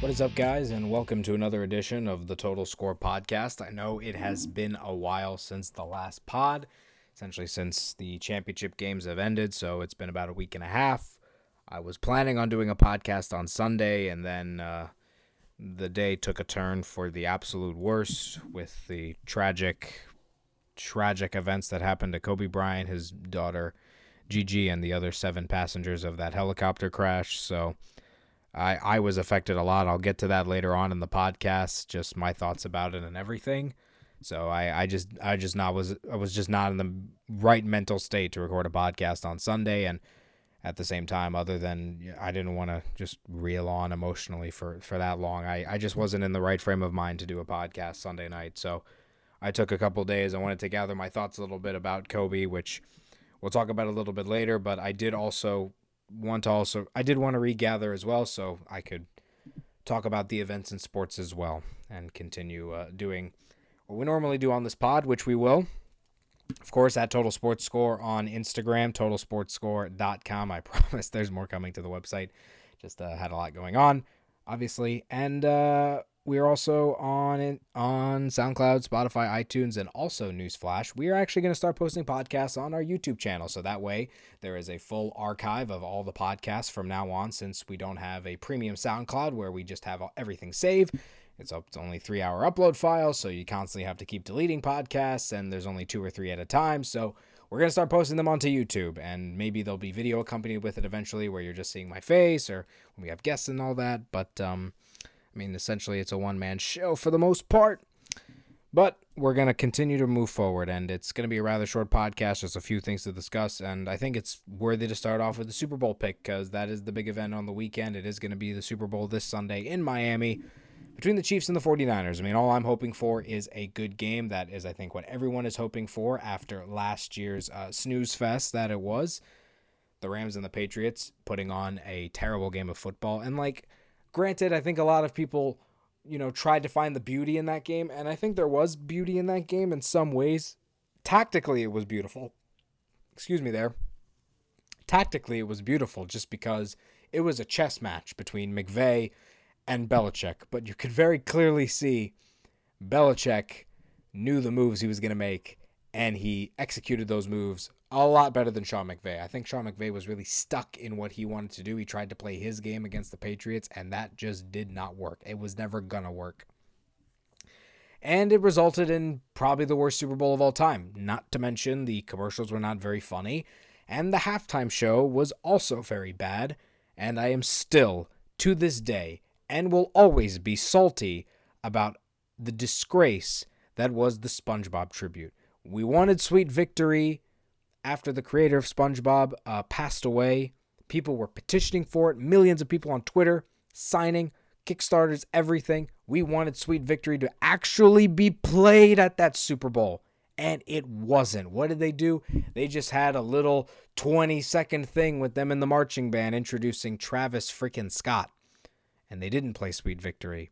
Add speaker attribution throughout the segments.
Speaker 1: What is up, guys, and welcome to another edition of the Total Score podcast. I know it has been a while since the last pod, essentially since the championship games have ended, so it's been about a week and a half. I was planning on doing a podcast on Sunday, and then uh, the day took a turn for the absolute worst with the tragic, tragic events that happened to Kobe Bryant, his daughter Gigi, and the other seven passengers of that helicopter crash. So, I, I was affected a lot. I'll get to that later on in the podcast, just my thoughts about it and everything. So I, I just I just not was I was just not in the right mental state to record a podcast on Sunday and at the same time other than I didn't want to just reel on emotionally for for that long. I, I just wasn't in the right frame of mind to do a podcast Sunday night. So I took a couple days. I wanted to gather my thoughts a little bit about Kobe, which we'll talk about a little bit later, but I did also want to also I did want to regather as well, so I could talk about the events and sports as well and continue uh, doing what we normally do on this pod, which we will. Of course, at Total Sports Score on Instagram, totalsportscore.com. I promise there's more coming to the website. Just uh, had a lot going on, obviously. And uh, we are also on on SoundCloud, Spotify, iTunes, and also Newsflash. We are actually going to start posting podcasts on our YouTube channel, so that way there is a full archive of all the podcasts from now on. Since we don't have a premium SoundCloud where we just have everything saved, it's, it's only three hour upload files, so you constantly have to keep deleting podcasts, and there's only two or three at a time. So we're going to start posting them onto YouTube, and maybe there'll be video accompanied with it eventually where you're just seeing my face or when we have guests and all that. But um, I mean, essentially, it's a one man show for the most part. But we're going to continue to move forward, and it's going to be a rather short podcast, just a few things to discuss. And I think it's worthy to start off with the Super Bowl pick because that is the big event on the weekend. It is going to be the Super Bowl this Sunday in Miami between the Chiefs and the 49ers. I mean, all I'm hoping for is a good game. That is, I think, what everyone is hoping for after last year's uh, snooze fest that it was. The Rams and the Patriots putting on a terrible game of football. And, like, Granted, I think a lot of people, you know, tried to find the beauty in that game, and I think there was beauty in that game in some ways. Tactically, it was beautiful. Excuse me there. Tactically, it was beautiful just because it was a chess match between McVay and Belichick, but you could very clearly see Belichick knew the moves he was going to make, and he executed those moves a lot better than Sean McVay. I think Sean McVay was really stuck in what he wanted to do. He tried to play his game against the Patriots, and that just did not work. It was never going to work. And it resulted in probably the worst Super Bowl of all time. Not to mention, the commercials were not very funny, and the halftime show was also very bad. And I am still, to this day, and will always be salty about the disgrace that was the SpongeBob tribute. We wanted sweet victory after the creator of SpongeBob uh, passed away. People were petitioning for it, millions of people on Twitter signing, Kickstarters, everything. We wanted Sweet Victory to actually be played at that Super Bowl. And it wasn't. What did they do? They just had a little 20 second thing with them in the marching band introducing Travis freaking Scott. And they didn't play Sweet Victory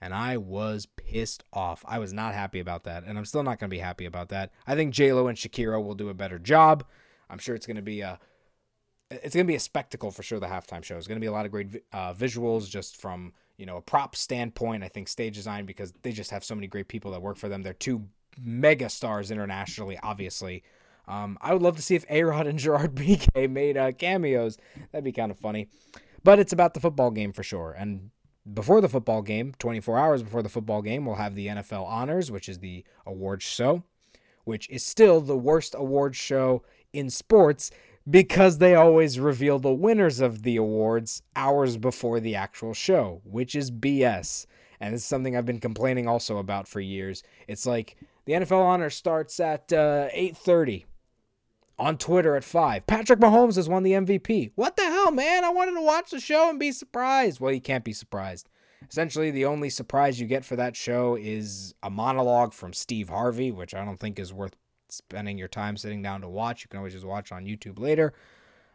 Speaker 1: and I was pissed off. I was not happy about that, and I'm still not going to be happy about that. I think J Lo and Shakira will do a better job. I'm sure it's going to be a it's going to be a spectacle for sure. The halftime show is going to be a lot of great uh, visuals, just from you know a prop standpoint. I think stage design because they just have so many great people that work for them. They're two mega stars internationally, obviously. Um, I would love to see if A Rod and Gerard Piqué made uh, cameos. That'd be kind of funny. But it's about the football game for sure. And before the football game, 24 hours before the football game, we'll have the NFL Honors, which is the awards show, which is still the worst awards show in sports because they always reveal the winners of the awards hours before the actual show, which is BS. And it's something I've been complaining also about for years. It's like the NFL Honors starts at uh, 8:30 on Twitter at 5. Patrick Mahomes has won the MVP. What the hell, man? I wanted to watch the show and be surprised. Well, you can't be surprised. Essentially, the only surprise you get for that show is a monologue from Steve Harvey, which I don't think is worth spending your time sitting down to watch. You can always just watch on YouTube later.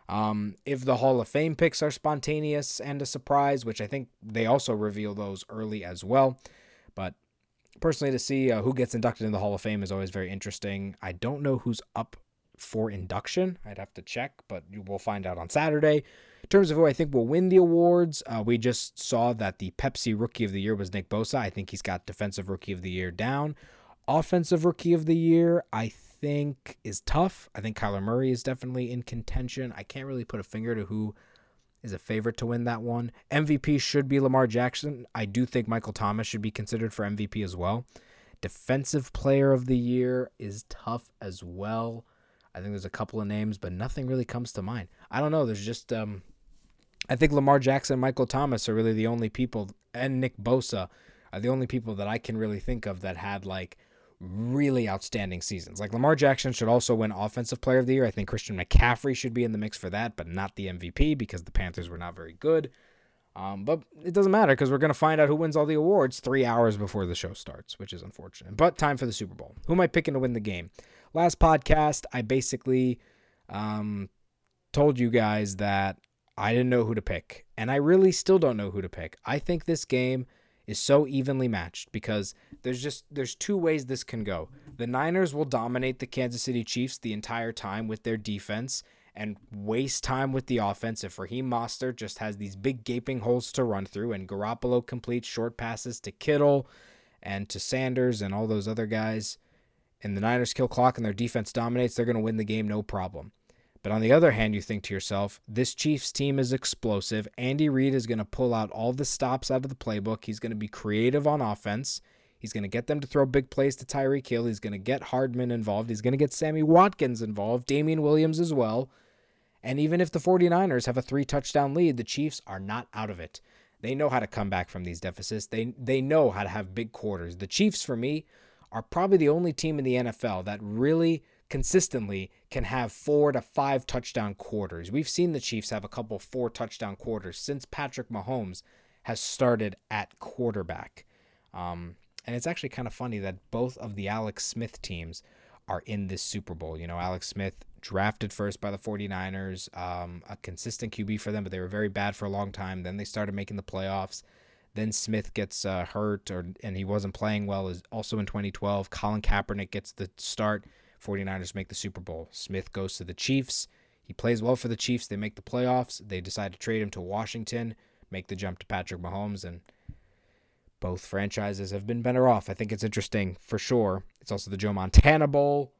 Speaker 1: Um, if the Hall of Fame picks are spontaneous and a surprise, which I think they also reveal those early as well. But personally, to see uh, who gets inducted in the Hall of Fame is always very interesting. I don't know who's up for induction. I'd have to check, but we'll find out on Saturday. In terms of who I think will win the awards, uh, we just saw that the Pepsi Rookie of the Year was Nick Bosa. I think he's got Defensive Rookie of the Year down. Offensive Rookie of the Year, I think, is tough. I think Kyler Murray is definitely in contention. I can't really put a finger to who is a favorite to win that one. MVP should be Lamar Jackson. I do think Michael Thomas should be considered for MVP as well. Defensive Player of the Year is tough as well. I think there's a couple of names, but nothing really comes to mind. I don't know. There's just um, I think Lamar Jackson, and Michael Thomas are really the only people, and Nick Bosa are the only people that I can really think of that had like really outstanding seasons. Like Lamar Jackson should also win Offensive Player of the Year. I think Christian McCaffrey should be in the mix for that, but not the MVP because the Panthers were not very good. Um, but it doesn't matter because we're going to find out who wins all the awards three hours before the show starts, which is unfortunate. But time for the Super Bowl. Who am I picking to win the game? Last podcast, I basically um, told you guys that I didn't know who to pick. And I really still don't know who to pick. I think this game is so evenly matched because there's just there's two ways this can go. The Niners will dominate the Kansas City Chiefs the entire time with their defense and waste time with the offense if Raheem Mostert just has these big gaping holes to run through and Garoppolo completes short passes to Kittle and to Sanders and all those other guys and the Niners kill clock and their defense dominates, they're going to win the game no problem. But on the other hand, you think to yourself, this Chiefs team is explosive. Andy Reid is going to pull out all the stops out of the playbook. He's going to be creative on offense. He's going to get them to throw big plays to Tyreek Hill. He's going to get Hardman involved. He's going to get Sammy Watkins involved, Damien Williams as well. And even if the 49ers have a three touchdown lead, the Chiefs are not out of it. They know how to come back from these deficits. They they know how to have big quarters. The Chiefs for me are probably the only team in the NFL that really consistently can have 4 to 5 touchdown quarters. We've seen the Chiefs have a couple 4 touchdown quarters since Patrick Mahomes has started at quarterback. Um, and it's actually kind of funny that both of the Alex Smith teams are in this Super Bowl. You know, Alex Smith drafted first by the 49ers, um, a consistent QB for them, but they were very bad for a long time. Then they started making the playoffs. Then Smith gets uh, hurt, or and he wasn't playing well. Is also in 2012. Colin Kaepernick gets the start. 49ers make the Super Bowl. Smith goes to the Chiefs. He plays well for the Chiefs. They make the playoffs. They decide to trade him to Washington, make the jump to Patrick Mahomes, and both franchises have been better off. I think it's interesting for sure. It's also the Joe Montana Bowl.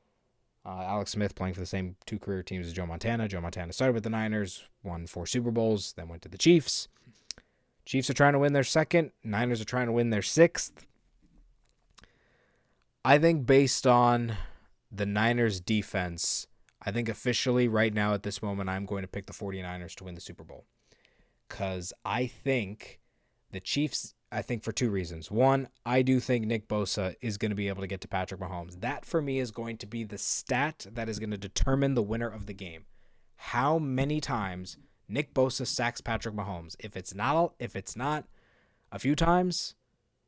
Speaker 1: Uh, Alex Smith playing for the same two career teams as Joe Montana. Joe Montana started with the Niners, won four Super Bowls, then went to the Chiefs. Chiefs are trying to win their second. Niners are trying to win their sixth. I think based on the Niners defense, I think officially right now at this moment, I'm going to pick the 49ers to win the Super Bowl. Because I think the Chiefs I think for two reasons. One, I do think Nick Bosa is going to be able to get to Patrick Mahomes. That for me is going to be the stat that is going to determine the winner of the game. How many times Nick Bosa sacks Patrick Mahomes? If it's not if it's not a few times,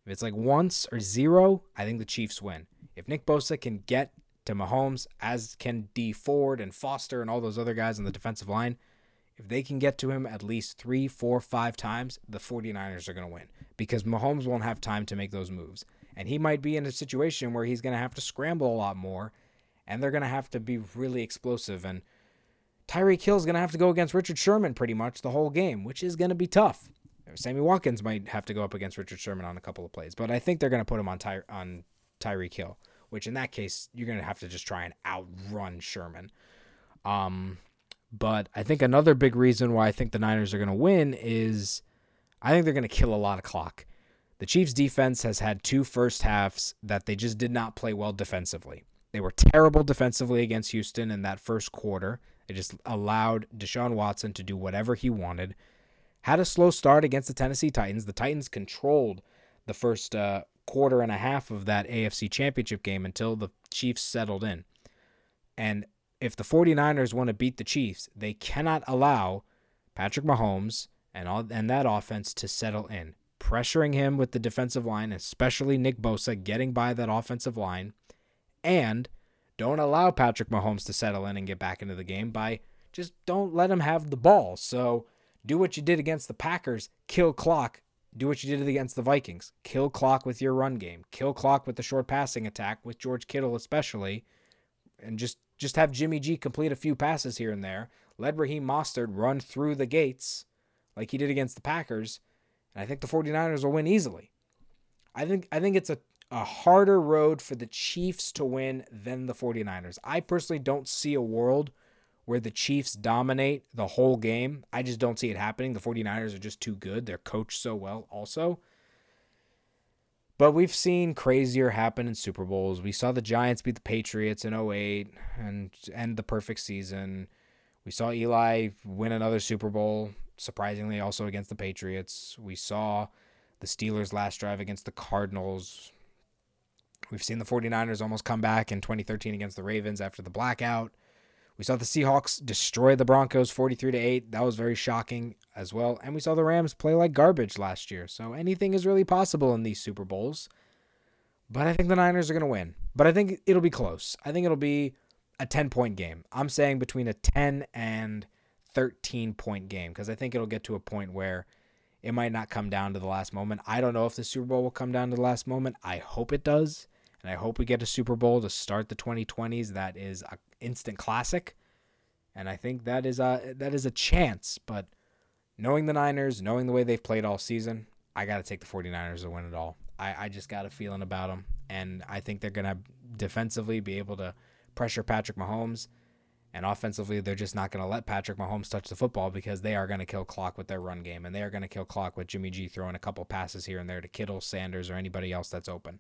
Speaker 1: if it's like once or zero, I think the Chiefs win. If Nick Bosa can get to Mahomes as can Dee Ford and Foster and all those other guys on the defensive line, if they can get to him at least three, four, five times, the 49ers are going to win because Mahomes won't have time to make those moves. And he might be in a situation where he's going to have to scramble a lot more and they're going to have to be really explosive. And Tyreek Hill's going to have to go against Richard Sherman pretty much the whole game, which is going to be tough. Sammy Watkins might have to go up against Richard Sherman on a couple of plays, but I think they're going to put him on, Ty- on Tyreek Hill, which in that case, you're going to have to just try and outrun Sherman. Um, but I think another big reason why I think the Niners are going to win is I think they're going to kill a lot of clock. The Chiefs' defense has had two first halves that they just did not play well defensively. They were terrible defensively against Houston in that first quarter. They just allowed Deshaun Watson to do whatever he wanted. Had a slow start against the Tennessee Titans. The Titans controlled the first uh, quarter and a half of that AFC Championship game until the Chiefs settled in. And if the 49ers want to beat the Chiefs, they cannot allow Patrick Mahomes and all and that offense to settle in, pressuring him with the defensive line, especially Nick Bosa getting by that offensive line, and don't allow Patrick Mahomes to settle in and get back into the game by just don't let him have the ball. So do what you did against the Packers, kill clock. Do what you did against the Vikings. Kill clock with your run game. Kill clock with the short passing attack with George Kittle especially and just just have Jimmy G complete a few passes here and there. Let Raheem Mostert run through the gates like he did against the Packers. And I think the 49ers will win easily. I think I think it's a, a harder road for the Chiefs to win than the 49ers. I personally don't see a world where the Chiefs dominate the whole game. I just don't see it happening. The 49ers are just too good. They're coached so well also. But we've seen crazier happen in Super Bowls. We saw the Giants beat the Patriots in 08 and end the perfect season. We saw Eli win another Super Bowl, surprisingly, also against the Patriots. We saw the Steelers' last drive against the Cardinals. We've seen the 49ers almost come back in 2013 against the Ravens after the blackout. We saw the Seahawks destroy the Broncos 43 to 8. That was very shocking as well. And we saw the Rams play like garbage last year. So anything is really possible in these Super Bowls. But I think the Niners are going to win. But I think it'll be close. I think it'll be a 10 point game. I'm saying between a 10 and 13 point game because I think it'll get to a point where it might not come down to the last moment. I don't know if the Super Bowl will come down to the last moment. I hope it does. And I hope we get a Super Bowl to start the 2020s that is an instant classic. And I think that is a that is a chance, but knowing the Niners, knowing the way they've played all season, I got to take the 49ers to win it all. I, I just got a feeling about them. And I think they're going to defensively be able to pressure Patrick Mahomes. And offensively, they're just not going to let Patrick Mahomes touch the football because they are going to kill clock with their run game. And they are going to kill clock with Jimmy G throwing a couple passes here and there to Kittle, Sanders, or anybody else that's open.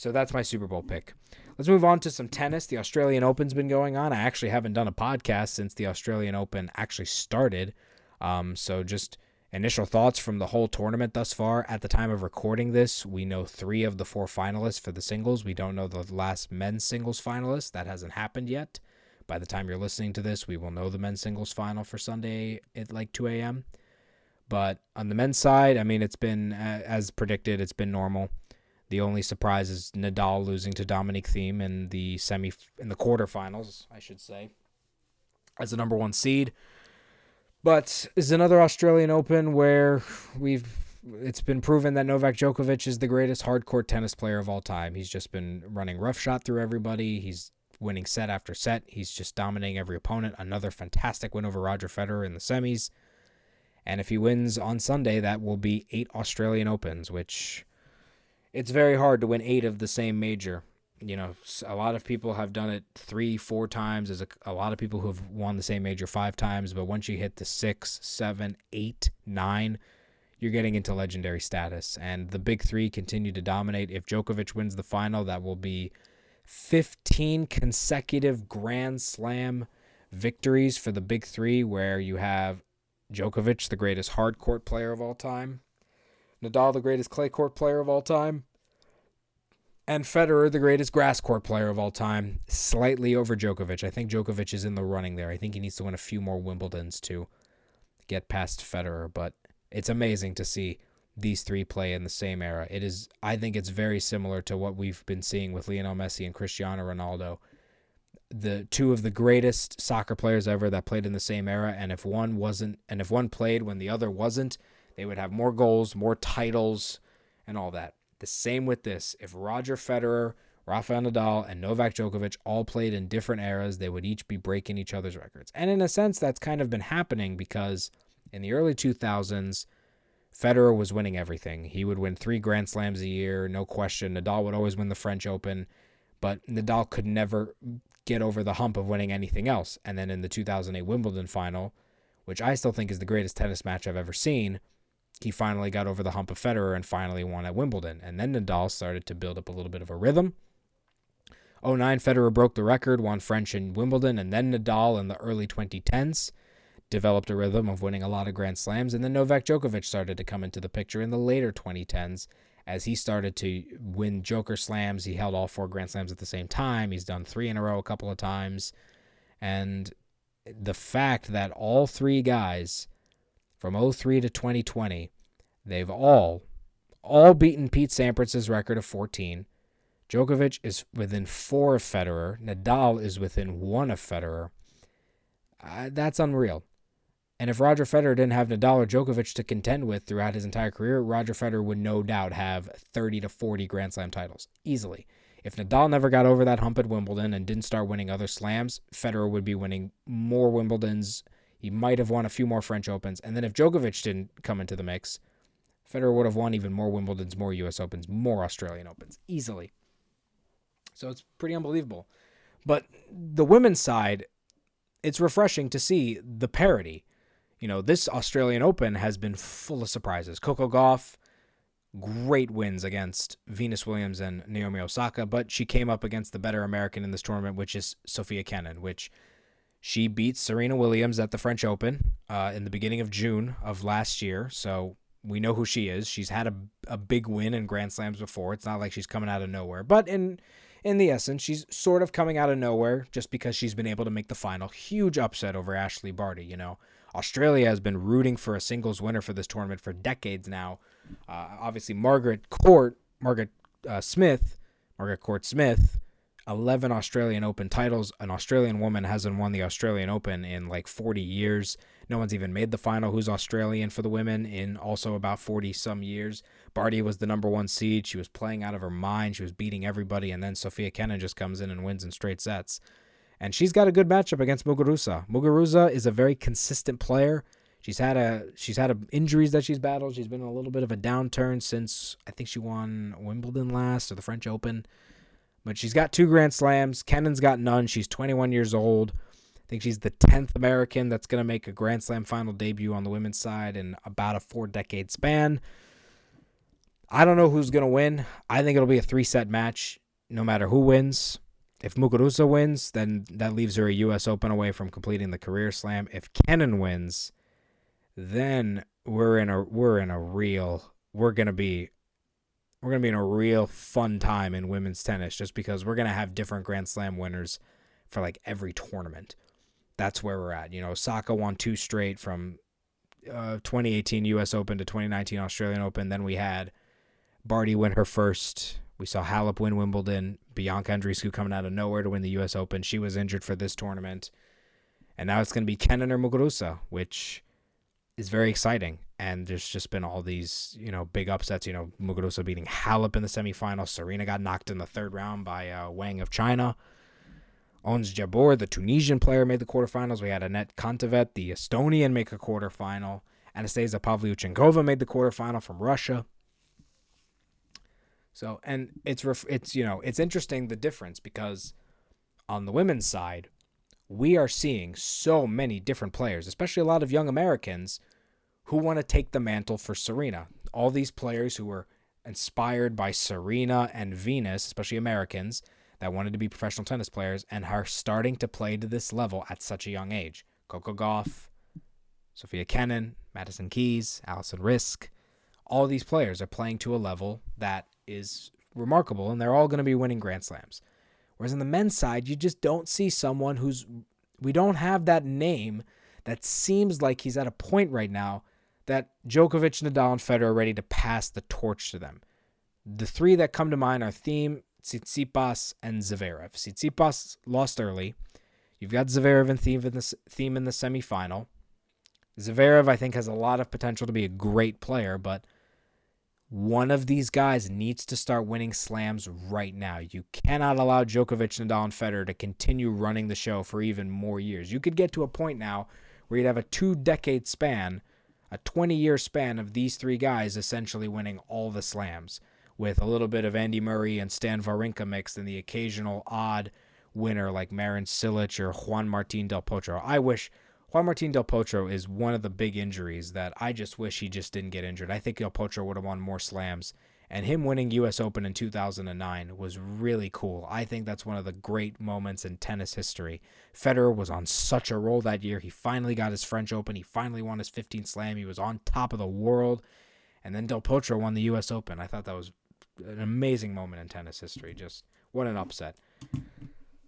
Speaker 1: So that's my Super Bowl pick. Let's move on to some tennis. The Australian Open's been going on. I actually haven't done a podcast since the Australian Open actually started. Um, so just initial thoughts from the whole tournament thus far. At the time of recording this, we know three of the four finalists for the singles. We don't know the last men's singles finalist. That hasn't happened yet. By the time you're listening to this, we will know the men's singles final for Sunday at like 2 a.m. But on the men's side, I mean, it's been uh, as predicted. It's been normal. The only surprise is Nadal losing to Dominic Thiem in the semi in the quarterfinals, I should say, as the number one seed. But is another Australian Open where we've it's been proven that Novak Djokovic is the greatest hard court tennis player of all time. He's just been running roughshod through everybody. He's winning set after set. He's just dominating every opponent. Another fantastic win over Roger Federer in the semis. And if he wins on Sunday, that will be eight Australian Opens, which it's very hard to win eight of the same major. You know, a lot of people have done it three, four times. There's a, a lot of people who have won the same major five times, but once you hit the six, seven, eight, nine, you're getting into legendary status. And the big three continue to dominate. If Djokovic wins the final, that will be 15 consecutive Grand Slam victories for the big three, where you have Djokovic, the greatest hard court player of all time, Nadal, the greatest clay court player of all time, and Federer, the greatest grass court player of all time, slightly over Djokovic. I think Djokovic is in the running there. I think he needs to win a few more Wimbledons to get past Federer, but it's amazing to see these three play in the same era. It is I think it's very similar to what we've been seeing with Lionel Messi and Cristiano Ronaldo. The two of the greatest soccer players ever that played in the same era and if one wasn't and if one played when the other wasn't, they would have more goals, more titles, and all that. The same with this. If Roger Federer, Rafael Nadal, and Novak Djokovic all played in different eras, they would each be breaking each other's records. And in a sense, that's kind of been happening because in the early 2000s, Federer was winning everything. He would win three Grand Slams a year, no question. Nadal would always win the French Open, but Nadal could never get over the hump of winning anything else. And then in the 2008 Wimbledon final, which I still think is the greatest tennis match I've ever seen, he finally got over the hump of Federer and finally won at Wimbledon. And then Nadal started to build up a little bit of a rhythm. 09, Federer broke the record, won French and Wimbledon, and then Nadal in the early 2010s developed a rhythm of winning a lot of Grand Slams. And then Novak Djokovic started to come into the picture in the later 2010s as he started to win Joker Slams. He held all four Grand Slams at the same time. He's done three in a row a couple of times. And the fact that all three guys from 03 to 2020, they've all, all beaten Pete Sampras's record of 14. Djokovic is within four of Federer. Nadal is within one of Federer. Uh, that's unreal. And if Roger Federer didn't have Nadal or Djokovic to contend with throughout his entire career, Roger Federer would no doubt have 30 to 40 Grand Slam titles easily. If Nadal never got over that hump at Wimbledon and didn't start winning other slams, Federer would be winning more Wimbledons. He might have won a few more French Opens. And then if Djokovic didn't come into the mix, Federer would have won even more Wimbledons, more US Opens, more Australian Opens easily. So it's pretty unbelievable. But the women's side, it's refreshing to see the parity. You know, this Australian Open has been full of surprises. Coco Gauff, great wins against Venus Williams and Naomi Osaka, but she came up against the better American in this tournament, which is Sofia Kenin, which she beat Serena Williams at the French Open uh, in the beginning of June of last year. So we know who she is. She's had a, a big win in Grand Slams before. It's not like she's coming out of nowhere, but in in the essence, she's sort of coming out of nowhere just because she's been able to make the final. Huge upset over Ashleigh Barty. You know, Australia has been rooting for a singles winner for this tournament for decades now. Uh, obviously, Margaret Court, Margaret uh, Smith, Margaret Court Smith, 11 Australian Open titles. An Australian woman hasn't won the Australian Open in like 40 years. No one's even made the final who's Australian for the women in also about 40 some years. Barty was the number one seed. She was playing out of her mind. She was beating everybody. And then Sofia Kenin just comes in and wins in straight sets. And she's got a good matchup against Muguruza. Muguruza is a very consistent player. She's had a she's had a, injuries that she's battled. She's been a little bit of a downturn since I think she won Wimbledon last or the French Open. But she's got two Grand Slams. Kenin's got none. She's 21 years old. I think she's the 10th American that's going to make a Grand Slam final debut on the women's side in about a four decade span. I don't know who's going to win. I think it'll be a three set match no matter who wins. If Muguruza wins, then that leaves her a U.S. Open away from completing the career slam. If Kenin wins, then we're in a we're in a real we're gonna be we're gonna be in a real fun time in women's tennis just because we're gonna have different Grand Slam winners for like every tournament. That's where we're at. You know, Osaka won two straight from uh, 2018 U.S. Open to 2019 Australian Open. Then we had Barty win her first. We saw Halep win Wimbledon. Bianca Andreescu coming out of nowhere to win the U.S. Open. She was injured for this tournament, and now it's going to be Kenin or Muguruza, which is very exciting. And there's just been all these, you know, big upsets. You know, Muguruza beating Halep in the semifinals. Serena got knocked in the third round by uh, Wang of China. Ons Jabeur, the Tunisian player, made the quarterfinals. We had Anett Kontaveit, the Estonian, make a quarterfinal. Anastasia Pavlyuchenkova made the quarterfinal from Russia. So, and it's it's you know it's interesting the difference because on the women's side, we are seeing so many different players, especially a lot of young Americans who want to take the mantle for Serena. All these players who were inspired by Serena and Venus, especially Americans that wanted to be professional tennis players and are starting to play to this level at such a young age. Coco Gauff, Sofia Kenin, Madison Keys, Alison Riske, all these players are playing to a level that is remarkable, and they're all going to be winning Grand Slams. Whereas on the men's side, you just don't see someone who's. We don't have that name that seems like he's at a point right now that Djokovic, Nadal, and Federer are ready to pass the torch to them. The three that come to mind are Thiem, Tsitsipas, and Zverev. Tsitsipas lost early. You've got Zverev and Thiem in the, Thiem in the semifinal. Zverev, I think, has a lot of potential to be a great player, but one of these guys needs to start winning slams right now. You cannot allow Djokovic, Nadal, and Federer to continue running the show for even more years. You could get to a point now where you'd have a two decade span, a 20 year span of these three guys essentially winning all the slams, with a little bit of Andy Murray and Stan Wawrinka mixed and the occasional odd winner like Marin Cilic or Juan Martin Del Potro. I wish Juan Martin Del Potro is one of the big injuries that I just wish he just didn't get injured. I think Del Potro would have won more slams. And him winning US Open in 2009 was really cool. I think that's one of the great moments in tennis history. Federer was on such a roll that year. He finally got his French Open. He finally won his 15th slam. He was on top of the world. And then Del Potro won the US Open. I thought that was an amazing moment in tennis history. Just what an upset.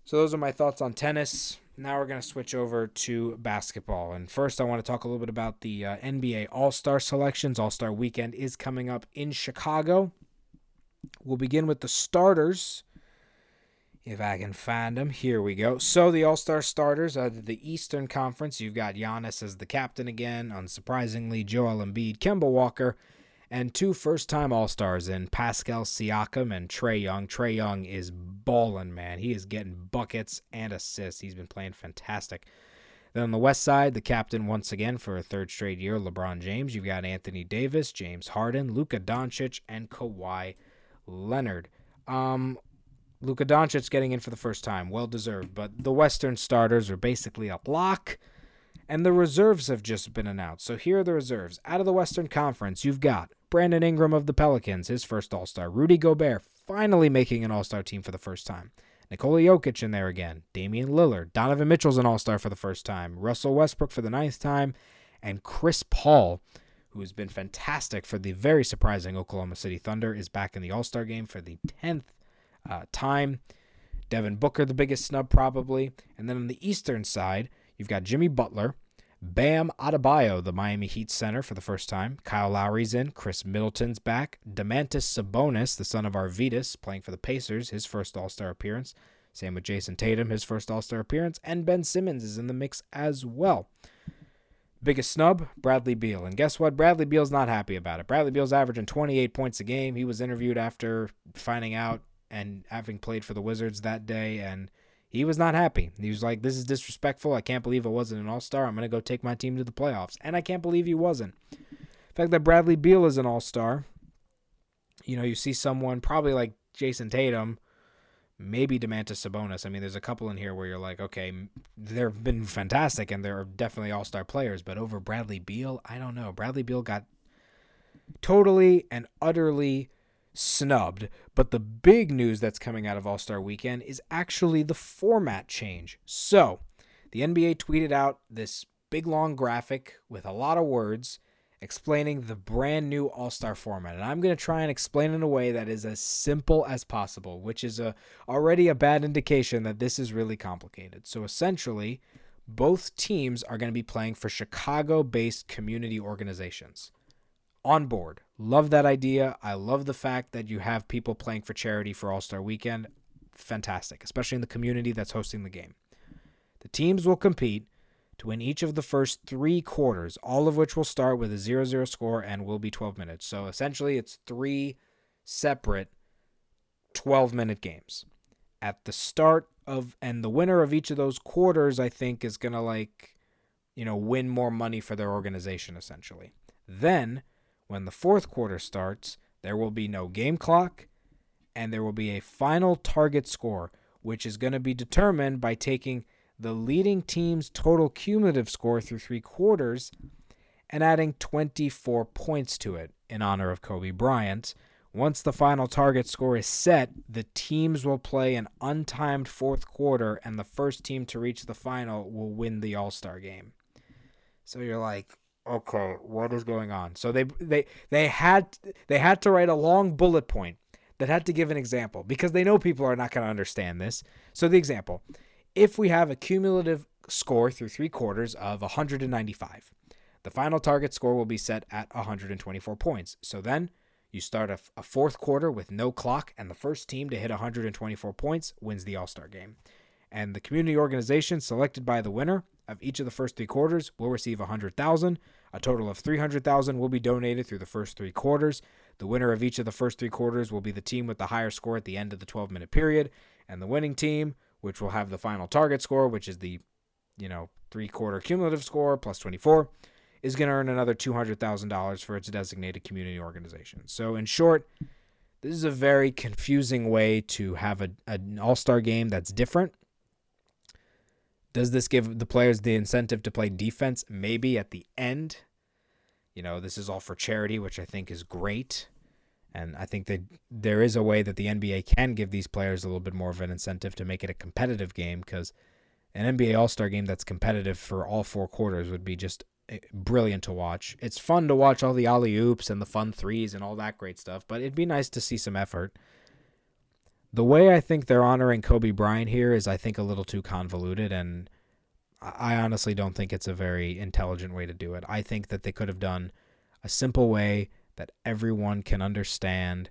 Speaker 1: So those are my thoughts on tennis now we're going to switch over to basketball. And first, I want to talk a little bit about the uh, NBA All Star selections. All Star weekend is coming up in Chicago. We'll begin with the starters. If I can find them, here we go. So the All Star starters are the Eastern Conference. You've got Giannis as the captain again, unsurprisingly, Joel Embiid, Kemba Walker, and two first time All Stars in Pascal Siakam and Trae Young. Trae Young is balling, man. He is getting buckets and assists. He's been playing fantastic. Then on the west side, the captain once again for a third straight year, LeBron James. You've got Anthony Davis, James Harden, Luka Doncic, and Kawhi Leonard. Um, Luka Doncic getting in for the first time, well deserved. But the Western starters are basically a lock, and the reserves have just been announced. So here are the reserves. Out of the Western Conference, you've got Brandon Ingram of the Pelicans, his first All Star. Rudy Gobert finally making an All Star team for the first time. Nikola Jokic in there again. Damian Lillard. Donovan Mitchell's an all star for the first time. Russell Westbrook for the ninth time. And Chris Paul, who has been fantastic for the very surprising Oklahoma City Thunder, is back in the all star game for the 10th uh, time. Devin Booker, the biggest snub probably. And then on the eastern side, you've got Jimmy Butler. Bam Adebayo, the Miami Heat center for the first time. Kyle Lowry's in. Khris Middleton's back. Domantas Sabonis, the son of Arvydas, playing for the Pacers, his first All Star appearance. Same with Jayson Tatum, his first All Star appearance. And Ben Simmons is in the mix as well. Biggest snub, Bradley Beal. And guess what? Bradley Beal's not happy about it. Bradley Beal's averaging 28 points a game. He was interviewed after finding out and having played for the Wizards that day and he was not happy. He was like, This is disrespectful. I can't believe it wasn't an all star. I'm going to go take my team to the playoffs. And I can't believe he wasn't. The fact that Bradley Beal is an all star, you know, you see someone probably like Jayson Tatum, maybe Domantas Sabonis. I mean, there's a couple in here where you're like, okay, they've been fantastic and they're definitely all star players, but over Bradley Beal, I don't know. Bradley Beal got totally and utterly snubbed. But the big news that's coming out of All Star Weekend is actually the format change. So, the NBA tweeted out this big long graphic with a lot of words explaining the brand new All Star format. And I'm going to try and explain in a way that is as simple as possible, which is a, already a bad indication that this is really complicated. So, essentially, both teams are going to be playing for Chicago based community organizations on board. Love that idea. I love the fact that you have people playing for charity for All Star Weekend. Fantastic, especially in the community that's hosting the game. The teams will compete to win each of the first three quarters, all of which will start with a 0 0 score and will be 12 minutes. So essentially, it's three separate 12 minute games. At the start of, and the winner of each of those quarters, I think, is going to like, you know, win more money for their organization, essentially. Then when the fourth quarter starts, there will be no game clock and there will be a final target score, which is going to be determined by taking the leading team's total cumulative score through three quarters and adding 24 points to it in honor of Kobe Bryant. Once the final target score is set, the teams will play an untimed fourth quarter, and the first team to reach the final will win the All Star game. So you're like, okay, what is going on? So they they they had they had to write a long bullet point that had to give an example because they know people are not going to understand this. So the example, if we have a cumulative score through 3 quarters of 195, the final target score will be set at 124 points. So then you start a, a fourth quarter with no clock and the first team to hit 124 points wins the All-Star game. And the community organization selected by the winner of each of the first three quarters will receive 100,000. A total of 300,000 will be donated through the first three quarters. The winner of each of the first three quarters will be the team with the higher score at the end of the 12-minute period, and the winning team, which will have the final target score, which is the, you know, three-quarter cumulative score plus 24, is going to earn another $200,000 for its designated community organization. So in short, this is a very confusing way to have a, an all-star game that's different does this give the players the incentive to play defense? Maybe at the end. You know, this is all for charity, which I think is great. And I think that there is a way that the NBA can give these players a little bit more of an incentive to make it a competitive game because an NBA All Star game that's competitive for all four quarters would be just eh, brilliant to watch. It's fun to watch all the alley oops and the fun threes and all that great stuff, but it'd be nice to see some effort the way I think they're honoring Kobe Bryant here is, I think, a little too convoluted, and I honestly don't think it's a very intelligent way to do it. I think that they could have done a simple way that everyone can understand.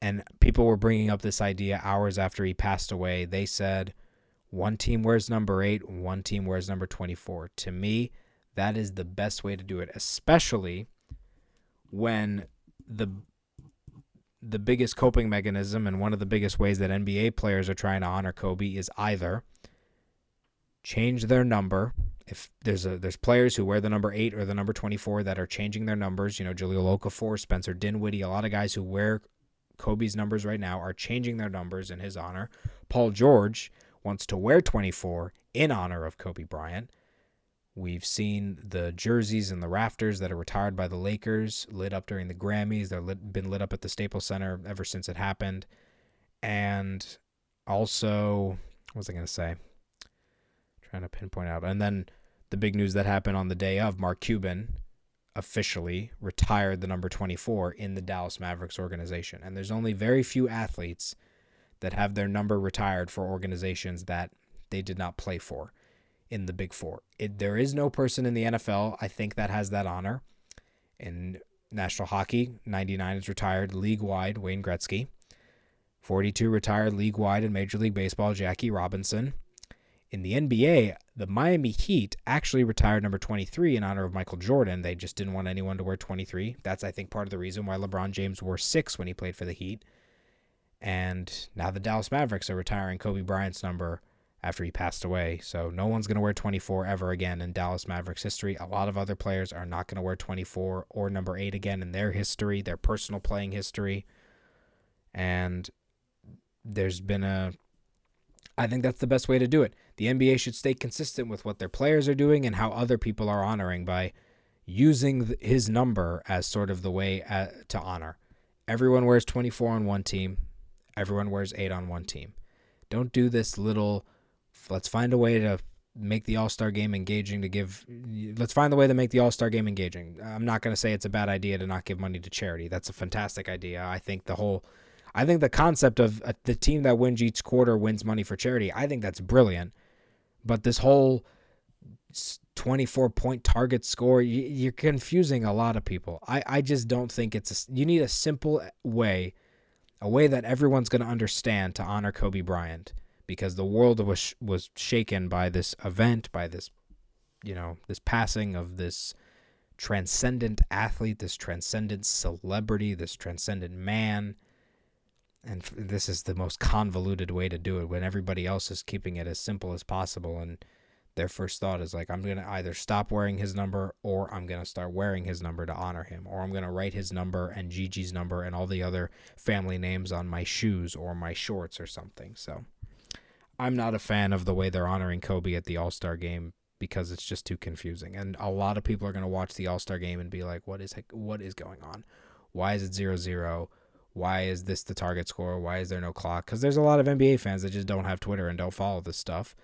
Speaker 1: And people were bringing up this idea hours after he passed away. They said, one team wears number eight, one team wears number 24. To me, that is the best way to do it, especially when the the biggest coping mechanism and one of the biggest ways that NBA players are trying to honor Kobe is either change their number. If there's a there's players who wear the number eight or the number twenty four that are changing their numbers, you know, Jahlil Okafor, Spencer Dinwiddie, a lot of guys who wear Kobe's numbers right now are changing their numbers in his honor. Paul George wants to wear 24 in honor of Kobe Bryant. We've seen the jerseys and the rafters that are retired by the Lakers lit up during the Grammys. They've lit, been lit up at the Staples Center ever since it happened. And also, what was I going to say? trying to pinpoint out. And then the big news that happened on the day of Mark Cuban officially retired the number 24 in the Dallas Mavericks organization. And there's only very few athletes that have their number retired for organizations that they did not play for in the Big Four. It, there is no person in the NFL, I think, that has that honor. In National Hockey, 99 is retired league wide, Wayne Gretzky. 42 retired league wide in Major League Baseball, Jackie Robinson. In the NBA, the Miami Heat actually retired number 23 in honor of Michael Jordan. They just didn't want anyone to wear 23. That's, I think, part of the reason why LeBron James wore six when he played for the Heat. And now the Dallas Mavericks are retiring Kobe Bryant's number after he passed away. So no one's going to wear 24 ever again in Dallas Mavericks history. A lot of other players are not going to wear 24 or number 8 again in their history, their personal playing history. And there's been a I think that's the best way to do it. The NBA should stay consistent with what their players are doing and how other people are honoring by using his number as sort of the way uh, to honor. Everyone wears 24 on one team, everyone wears 8 on one team. Don't do this little let's find a way to make the All-Star game engaging to give let's find the way to make the All-Star game engaging. I'm not going to say it's a bad idea to not give money to charity. That's a fantastic idea. I think the whole I think the concept of uh, the team that wins each quarter wins money for charity, I think that's brilliant. But this whole 24 point target score, you're confusing a lot of people. I, I just don't think it's a, you need a simple way, a way that everyone's going to understand to honor Kobe Bryant because the world was was shaken by this event, by this you know, this passing of this transcendent athlete, this transcendent celebrity, this transcendent man. And this is the most convoluted way to do it when everybody else is keeping it as simple as possible. And their first thought is like i'm going to either stop wearing his number or i'm going to start wearing his number to honor him or i'm going to write his number and gigi's number and all the other family names on my shoes or my shorts or something. So i'm not a fan of the way they're honoring kobe at the all-star game because it's just too confusing and a lot of people are going to watch the all-star game and be like what is what is going on why is it zero zero why is this the target score? Why is there no clock? Because there's a lot of NBA fans that just don't have Twitter and don't follow this stuff.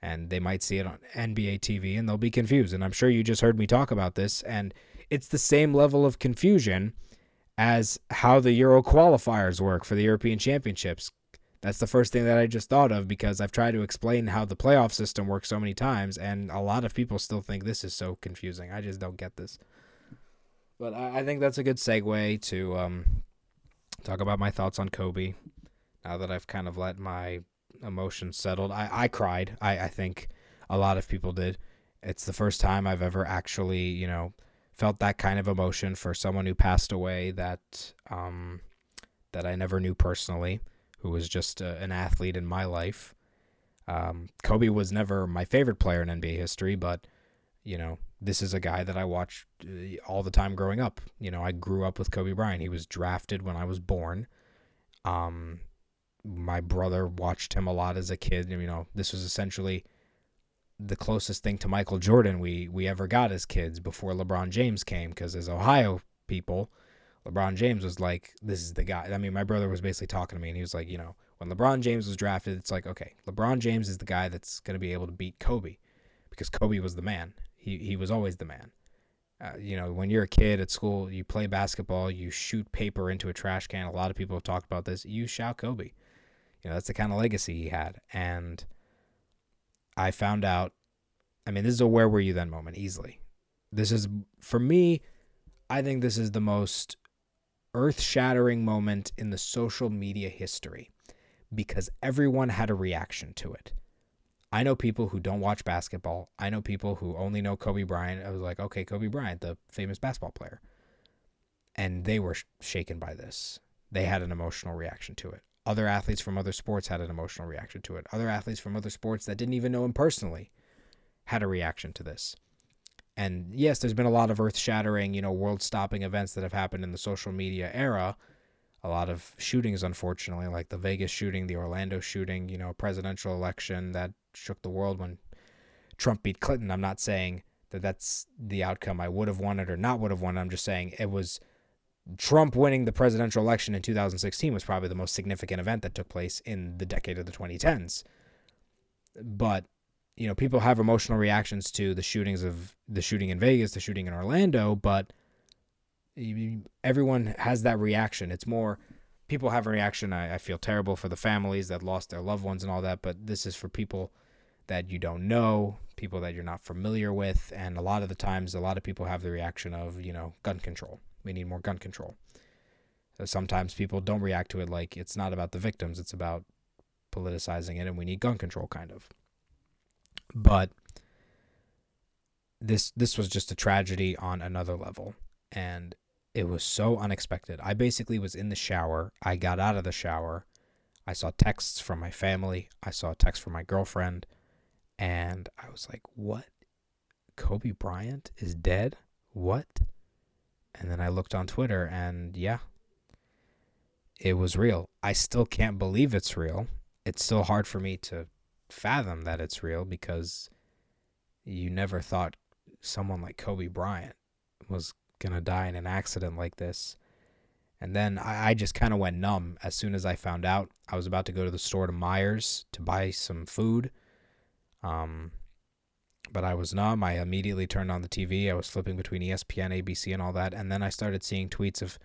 Speaker 1: And they might see it on NBA TV and they'll be confused. And I'm sure you just heard me talk about this. And it's the same level of confusion as how the Euro qualifiers work for the European Championships. That's the first thing that I just thought of because I've tried to explain how the playoff system works so many times, and a lot of people still think this is so confusing. I just don't get this. But I, think that's a good segue to um, talk about my thoughts on Kobe. Now that I've kind of let my emotions settled, I, I cried. I, I think a lot of people did. It's the first time I've ever actually, you know, felt that kind of emotion for someone who passed away that um, that I never knew personally, who was just a, an athlete in my life. Um, Kobe was never my favorite player in NBA history, but you know, this is a guy that I watched uh, all the time growing up. You know, I grew up with Kobe Bryant. He was drafted when I was born. Um, my brother watched him a lot as a kid. You know, this was essentially the closest thing to Michael Jordan we we ever got as kids before LeBron James came. Because as Ohio people, LeBron James was like, this is the guy. I mean, my brother was basically talking to me, and he was like, you know, when LeBron James was drafted, it's like, okay, LeBron James is the guy that's going to be able to beat Kobe because Kobe was the man. He he was always the man. Uh, you know, when you're a kid at school, you play basketball, you shoot paper into a trash can. A lot of people have talked about this. You shout Kobe. You know, that's the kind of legacy he had. And I found out, I mean, this is a where were you then moment easily. This is, for me, I think this is the most earth shattering moment in the social media history because everyone had a reaction to it. I know people who don't watch basketball. I know people who only know Kobe Bryant. I was like, okay, Kobe Bryant, the famous basketball player. and they were shaken by this. They had an emotional reaction to it. Other athletes from other sports had an emotional reaction to it. Other athletes from other sports that didn't even know him personally had a reaction to this. And yes, there's been a lot of earth shattering, you know, world stopping events that have happened in the social media era. A lot of shootings, unfortunately, like the Vegas shooting, the Orlando shooting, you know, presidential election that shook the world when Trump beat Clinton. I'm not saying that that's the outcome I would have wanted or not would have wanted. I'm just saying it was Trump winning the presidential election in 2016 was probably the most significant event that took place in the decade of the 2010s. But you know, people have emotional reactions to the shootings of the shooting in Vegas, the shooting in Orlando, but everyone has that reaction. It's more people have a reaction. I, I feel terrible for the families that lost their loved ones and all that, but this is for people that you don't know, people that you're not familiar with, and a lot of the times, a lot of people have the reaction of, you know, gun control. We need more gun control. So sometimes people don't react to it like it's not about the victims, it's about politicizing it, and we need gun control, kind of. But this this was just a tragedy on another level, and it was so unexpected. I basically was in the shower. I got out of the shower. I saw texts from my family. I saw a text from my girlfriend. And I was like, what? Kobe Bryant is dead? What? And then I looked on Twitter and yeah, it was real. I still can't believe it's real. It's still hard for me to fathom that it's real because you never thought someone like Kobe Bryant was going to die in an accident like this. And then I, I just kind of went numb as soon as I found out. I was about to go to the store to Meijer's to buy some food um, but I was numb. I immediately turned on the TV. I was flipping between ESPN, ABC, and all that. And then I started seeing tweets of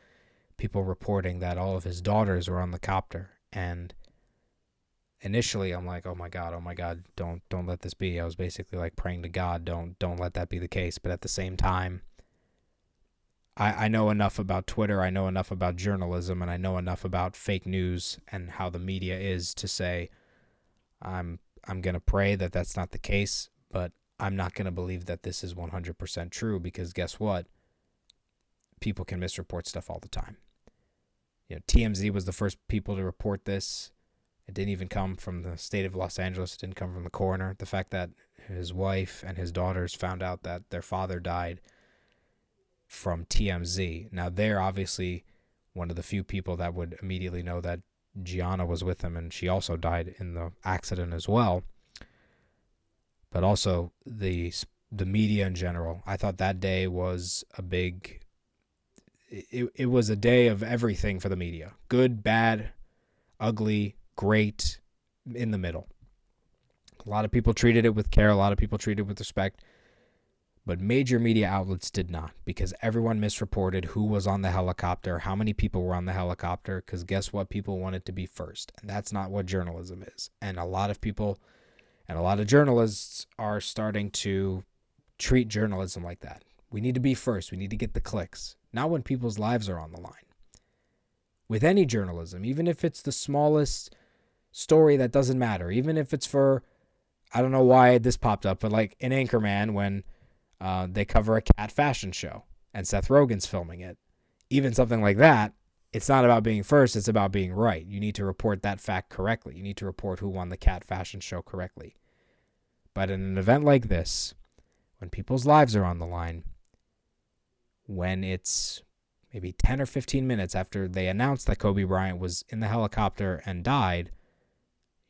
Speaker 1: people reporting that all of his daughters were on the copter. And initially, I'm like, "Oh my god, oh my god, don't don't let this be." I was basically like praying to God, "Don't don't let that be the case." But at the same time, I I know enough about Twitter. I know enough about journalism, and I know enough about fake news and how the media is to say, "I'm I'm to pray that that's not the case, but I'm not to believe that this is 100% true because guess what? People can misreport stuff all the time. You know, TMZ was the first people to report this. It didn't even come from the state of Los Angeles. It didn't come from the coroner. The fact that his wife and his daughters found out that their father died from TMZ. Now, they're obviously one of the few people that would immediately know that Gianna was with him, and she also died in the accident as well. But also the the media in general. I thought that day was a big. It, it was a day of everything for the media good, bad, ugly, great, in the middle. A lot of people treated it with care, a lot of people treated it with respect. But major media outlets did not because everyone misreported who was on the helicopter, how many people were on the helicopter, because guess what? People wanted to be first. And that's not what journalism is. And a lot of people and a lot of journalists are starting to treat journalism like that. We need to be first, we need to get the clicks, not when people's lives are on the line. With any journalism, even if it's the smallest story that doesn't matter, even if it's for, I don't know why this popped up, but like an Anchorman when uh, they cover a cat fashion show, and Seth Rogen's filming it. Even something like that, it's not about being first, it's about being right. You need to report that fact correctly. You need to report who won the cat fashion show correctly. But in an event like this, when people's lives are on the line, when it's maybe 10 or 15 minutes after they announced that Kobe Bryant was in the helicopter and died,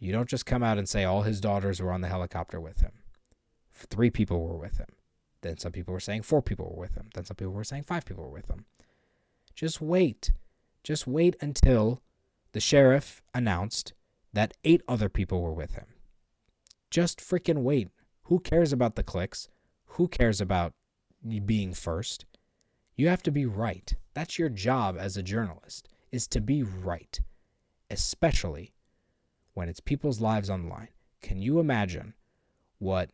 Speaker 1: you don't just come out and say all his daughters were on the helicopter with him. Three people were with him. Then some people were saying four people were with him. Then some people were saying five people were with him. Just wait. Just wait until the sheriff announced that eight other people were with him. Just freaking wait. Who cares about the clicks? Who cares about being first? You have to be right. That's your job as a journalist, is to be right, especially when it's people's lives on the line. Can you imagine what,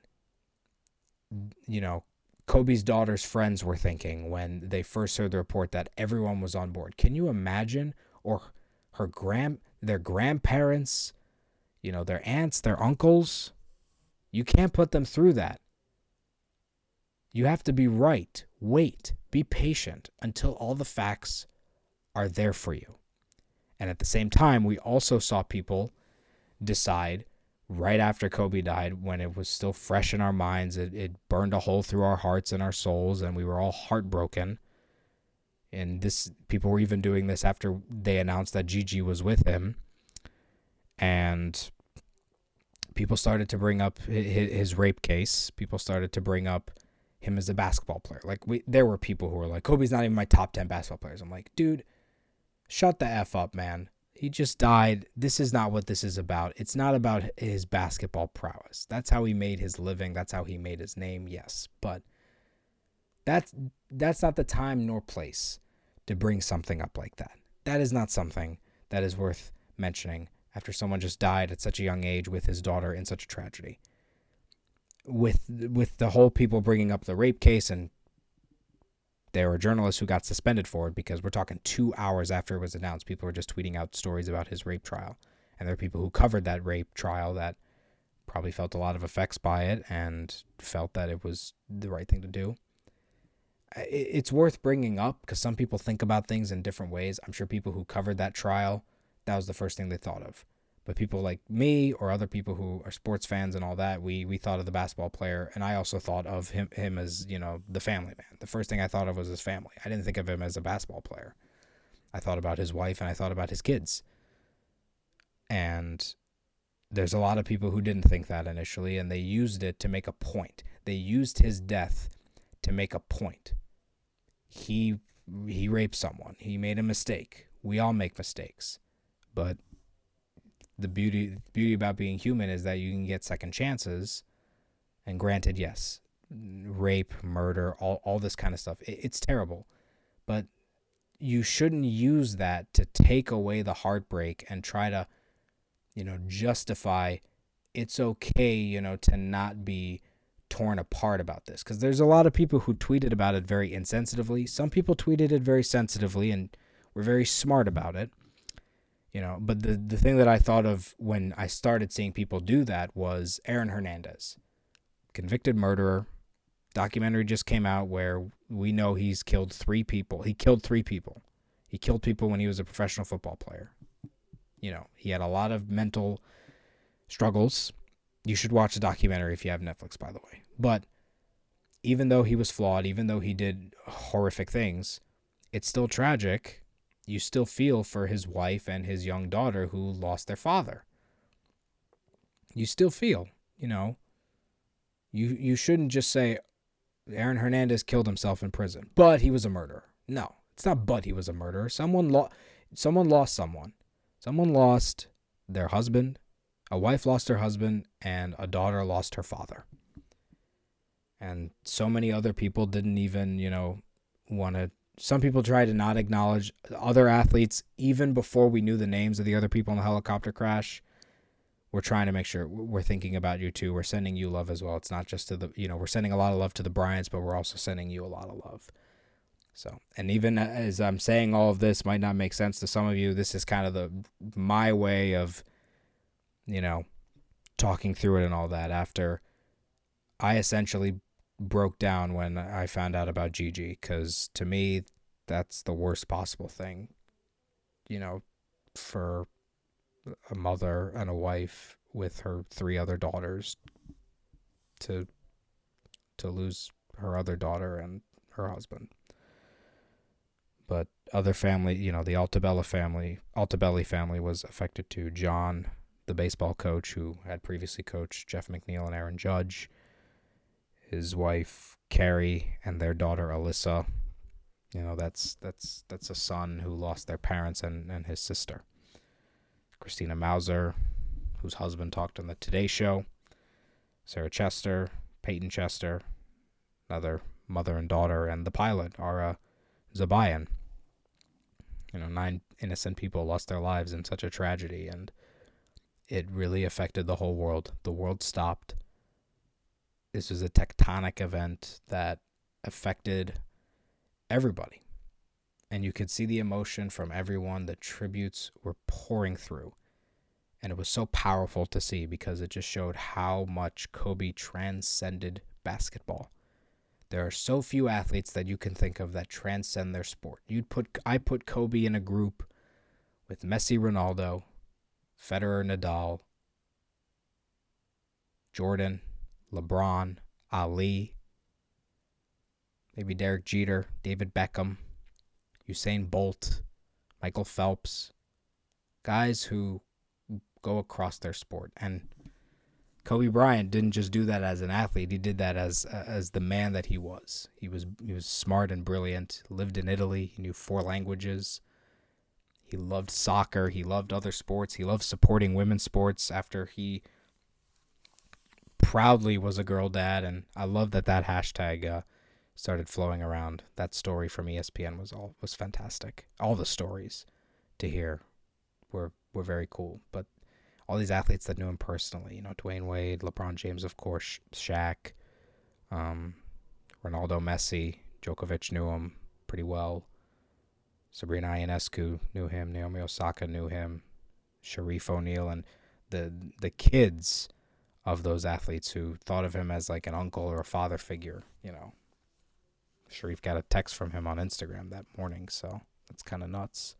Speaker 1: you know, Kobe's daughter's friends were thinking when they first heard the report that everyone was on board. Can you imagine? Or her grand their grandparents, you know, their aunts, their uncles. You can't put them through that. You have to be right. Wait. Be patient until all the facts are there for you. And at the same time, we also saw people decide right after Kobe died, when it was still fresh in our minds, it, it burned a hole through our hearts and our souls, and we were all heartbroken. And this people were even doing this after they announced that Gigi was with him. And people started to bring up his, his rape case. People started to bring up him as a basketball player. Like we, there were people who were like, Kobe's not even my top ten basketball players. I'm like, dude, shut the f up, man. He just died. This is not what this is about. It's not about his basketball prowess. That's how he made his living. That's how he made his name. Yes, but that's that's not the time nor place to bring something up like that. That is not something that is worth mentioning after someone just died at such a young age with his daughter in such a tragedy. With with the whole people bringing up the rape case and there were journalists who got suspended for it because we're talking two hours after it was announced. People were just tweeting out stories about his rape trial. And there are people who covered that rape trial that probably felt a lot of effects by it and felt that it was the right thing to do. It's worth bringing up because some people think about things in different ways. I'm sure people who covered that trial, that was the first thing they thought of. But people like me or other people who are sports fans and all that, we we thought of the basketball player, and I also thought of him him as you know the family man. The first thing I thought of was his family. I didn't think of him as a basketball player. I thought about his wife and I thought about his kids. And there's a lot of people who didn't think that initially, and they used it to make a point. They used his death to make a point. He he raped someone. He made a mistake. We all make mistakes, but the beauty beauty about being human is that you can get second chances. And granted, yes, rape, murder, all all this kind of stuff, it, it's terrible, but you shouldn't use that to take away the heartbreak and try to, you know, justify it's okay, you know, to not be torn apart about this because there's a lot of people who tweeted about it very insensitively. Some people tweeted it very sensitively and were very smart about it you know but the the thing that i thought of when i started seeing people do that was aaron hernandez convicted murderer. Documentary just came out where we know he's killed three people. He killed three people. He killed people when he was a professional football player. You know he had a lot of mental struggles. You should watch the documentary if you have netflix by the way. But even though he was flawed even though he did horrific things it's still tragic you still feel for his wife and his young daughter who lost their father. You still feel, you know, you you shouldn't just say Aaron Hernandez killed himself in prison, but he was a murderer. No, it's not but he was a murderer. Someone lost someone lost someone. Someone lost their husband, a wife lost her husband, and a daughter lost her father. And so many other people didn't even, you know, want to some people try to not acknowledge other athletes even before we knew the names of the other people in the helicopter crash we're trying to make sure we're thinking about you too. We're sending you love as well. It's not just to the you know we're sending a lot of love to the bryants but we're also sending you a lot of love. So and even as i'm saying all of this might not make sense to some of you this is kind of the my way of you know talking through it and all that after i essentially broke down when I found out about Gigi because to me, that's the worst possible thing, you know, for a mother and a wife with her three other daughters to to lose her other daughter and her husband. But other family, you know, the Altabella family, Altobelli family was affected too. John, the baseball coach who had previously coached Jeff McNeil and Aaron Judge, his wife Keri and their daughter Alyssa. You know, that's that's that's a son who lost their parents and, and his sister. Christina Mauser, whose husband talked on the Today Show. Sarah Chester, Payton Chester, another mother and daughter, and the pilot, Ara Zobayan. You know, nine innocent people lost their lives in such a tragedy, and it really affected the whole world. The world stopped this was a tectonic event that affected everybody. And you could see the emotion from everyone. The tributes were pouring through. And it was so powerful to see because it just showed how much Kobe transcended basketball. There are so few athletes that you can think of that transcend their sport. You'd put I put Kobe in a group with Messi, Ronaldo, Federer, Nadal, Jordan, LeBron, Ali, maybe Derek Jeter, David Beckham, Usain Bolt, Michael Phelps, guys who go across their sport. And Kobe Bryant didn't just do that as an athlete; he did that as uh, as the man that he was. He was he was smart and brilliant. Lived in Italy. He knew four languages. He loved soccer. He loved other sports. He loved supporting women's sports. After he proudly was a girl dad, and I love that that hashtag uh, started flowing around. That story from ESPN was all was fantastic. All the stories to hear were were very cool. But all these athletes that knew him personally, you know, Dwyane Wade, LeBron James, of course, Shaq, um, Ronaldo, Messi, Djokovic knew him pretty well. Sabrina Ionescu knew him. Naomi Osaka knew him. Shareef O'Neal and the the kids of those athletes who thought of him as like an uncle or a father figure. You know, Shareef got a text from him on Instagram that morning, so that's kind of nuts.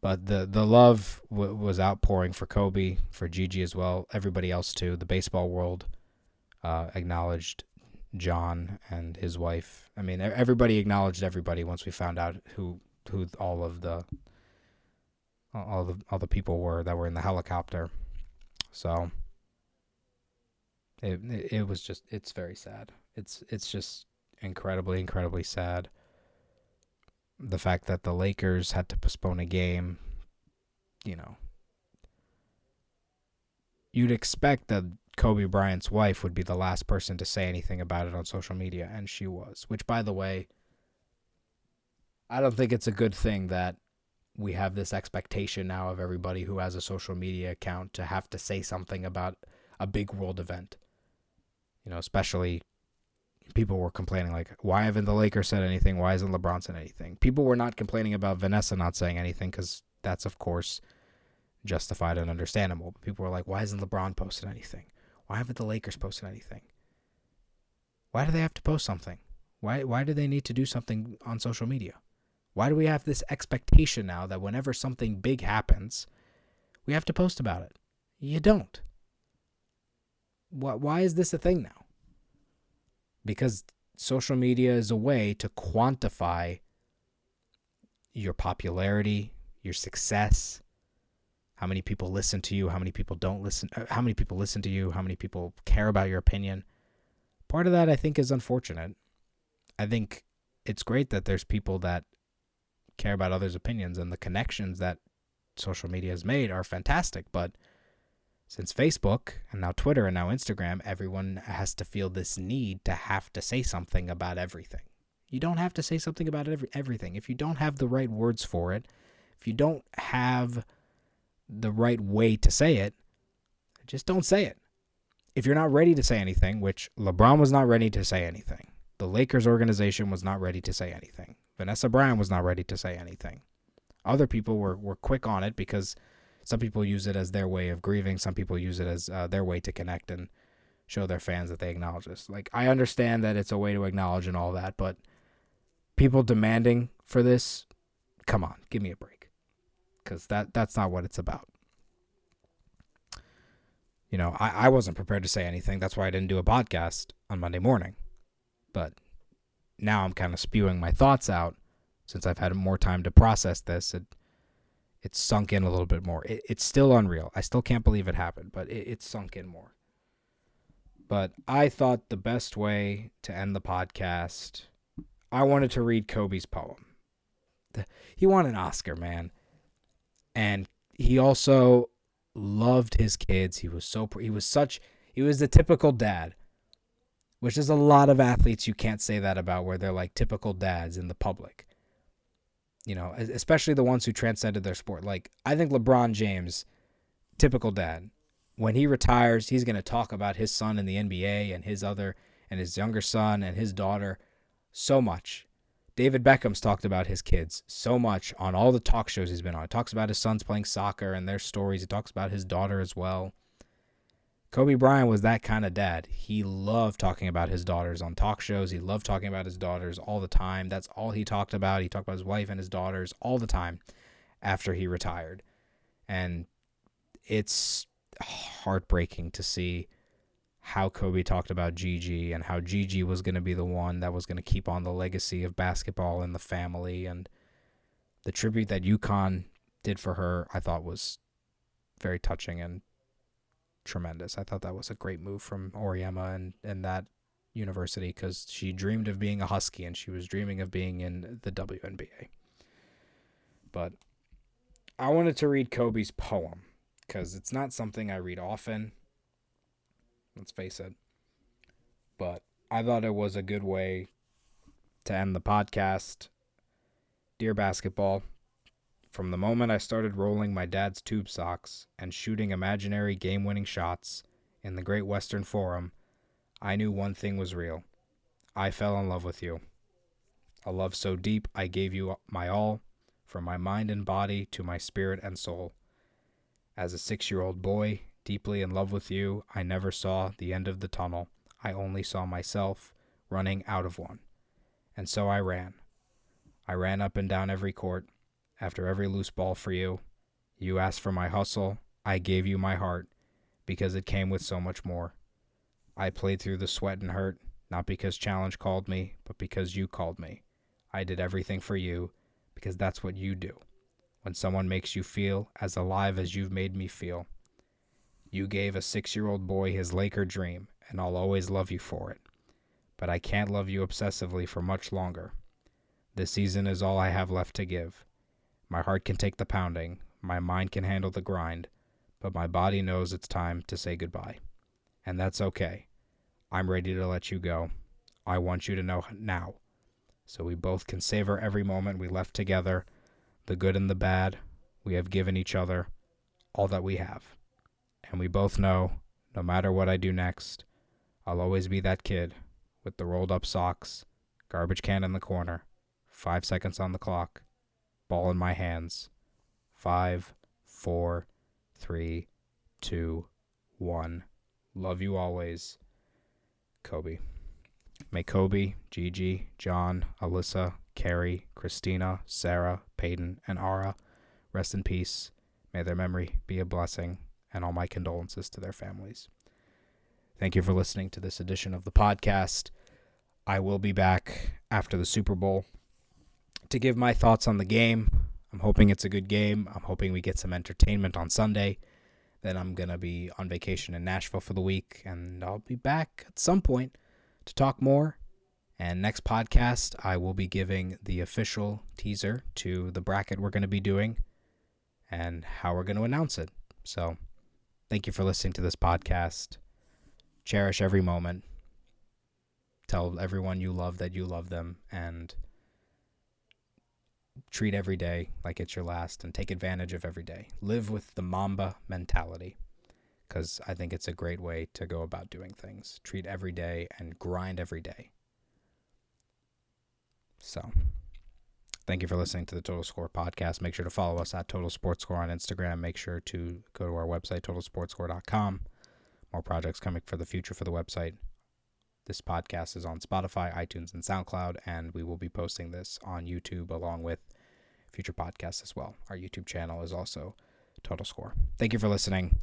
Speaker 1: But the the love w- was outpouring for Kobe, for Gigi as well, everybody else too. The baseball world uh, acknowledged John and his wife. I mean, everybody acknowledged everybody once we found out who who all of the all the all the people were that were in the helicopter. So it it was just it's very sad. It's it's just incredibly incredibly sad the fact that the Lakers had to postpone a game, you know, you'd expect that Kobe Bryant's wife would be the last person to say anything about it on social media, and she was. Which, by the way, I don't think it's a good thing that we have this expectation now of everybody who has a social media account to have to say something about a big world event. You know, especially people were complaining like, why haven't the Lakers said anything? Why isn't LeBron said anything? People were not complaining about Vanessa not saying anything because that's of course justified and understandable. But people were like, why isn't LeBron posted anything? Why haven't the Lakers posted anything? Why do they have to post something? Why why do they need to do something on social media? Why do we have this expectation now that whenever something big happens, we have to post about it? You don't. Why, why is this a thing now? because social media is a way to quantify your popularity, your success, how many people listen to you, how many people don't listen, uh, how many people listen to you, how many people care about your opinion. Part of that I think is unfortunate. I think it's great that there's people that care about others' opinions and the connections that social media has made are fantastic, but since Facebook and now Twitter and now Instagram, everyone has to feel this need to have to say something about everything. You don't have to say something about every, everything. If you don't have the right words for it, if you don't have the right way to say it, just don't say it. If you're not ready to say anything, which LeBron was not ready to say anything, the Lakers organization was not ready to say anything, Vanessa Bryant was not ready to say anything. Other people were, were quick on it because some people use it as their way of grieving. Some people use it as uh, their way to connect and show their fans that they acknowledge this. Like I understand that it's a way to acknowledge and all that, but people demanding for this, come on, give me a break, because that that's not what it's about. You know, I, I wasn't prepared to say anything. That's why I didn't do a podcast on Monday morning. But now I'm kind of spewing my thoughts out since I've had more time to process this. It, it's sunk in a little bit more. It, it's still unreal. I still can't believe it happened, but it, it's sunk in more. But I thought the best way to end the podcast, I wanted to read Kobe's poem. The, he won an Oscar, man. And he also loved his kids. He was so he was such he was the typical dad. Which is a lot of athletes you can't say that about where they're like typical dads in the public you know, especially the ones who transcended their sport. Like I think LeBron James, typical dad, when he retires, he's going to talk about his son in the NBA and his other and his younger son and his daughter so much. David Beckham's talked about his kids so much on all the talk shows he's been on. He talks about his sons playing soccer and their stories. He talks about his daughter as well. Kobe Bryant was that kind of dad. He loved talking about his daughters on talk shows. He loved talking about his daughters all the time. That's all he talked about. He talked about his wife and his daughters all the time after he retired. And it's heartbreaking to see how Kobe talked about Gigi and how Gigi was going to be the one that was going to keep on the legacy of basketball in the family. And the tribute that UConn did for her, I thought was very touching and tremendous. I thought that was a great move from Auriemma and, and that university because she dreamed of being a Husky and she was dreaming of being in the WNBA. But I wanted to read Kobe's poem because it's not something I read often. Let's face it. But I thought it was a good way to end the podcast. Dear basketball, from the moment I started rolling my dad's tube socks and shooting imaginary game winning shots in the Great Western Forum, I knew one thing was real. I fell in love with you. A love so deep I gave you my all, from my mind and body to my spirit and soul. As a six year old boy, deeply in love with you, I never saw the end of the tunnel. I only saw myself running out of one. And so I ran. I ran up and down every court, after every loose ball for you. You asked for my hustle. I gave you my heart because it came with so much more. I played through the sweat and hurt, not because challenge called me, but because you called me. I did everything for you because that's what you do. When someone makes you feel as alive as you've made me feel. You gave a six year old boy his Laker dream, and I'll always love you for it. But I can't love you obsessively for much longer. This season is all I have left to give. My heart can take the pounding, my mind can handle the grind, but my body knows it's time to say goodbye. And that's okay. I'm ready to let you go. I want you to know now. So we both can savor every moment we left together, the good and the bad we have given each other, all that we have. And we both know, no matter what I do next, I'll always be that kid with the rolled up socks, garbage can in the corner, five seconds on the clock, ball in my hands. Five, four, three, two, one. Love you always. Kobe. May Kobe, Gigi, John, Alyssa, Keri, Christina, Sarah, Payton, and Ara rest in peace. May their memory be a blessing, and all my condolences to their families. Thank you for listening to this edition of the podcast. I will be back after the Super Bowl to give my thoughts on the game. I'm hoping it's a good game. I'm hoping we get some entertainment on Sunday. Then I'm going to be on vacation in Nashville for the week, and I'll be back at some point to talk more. And next podcast, I will be giving the official teaser to the bracket we're going to be doing and how we're going to announce it. So, thank you for listening to this podcast. Cherish every moment. Tell everyone you love that you love them. And treat every day like it's your last and take advantage of every day. Live with the Mamba mentality because I think it's a great way to go about doing things. Treat every day and grind every day. So, thank you for listening to the Total Score podcast. Make sure to follow us at Total Sports Score on Instagram. Make sure to go to our website, totalsportscore.com. More projects coming for the future for the website. This podcast is on Spotify, iTunes, and SoundCloud, and we will be posting this on YouTube along with future podcasts as well. Our YouTube channel is also Total Score. Thank you for listening.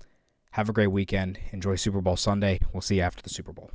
Speaker 1: Have a great weekend. Enjoy Super Bowl Sunday. We'll see you after the Super Bowl.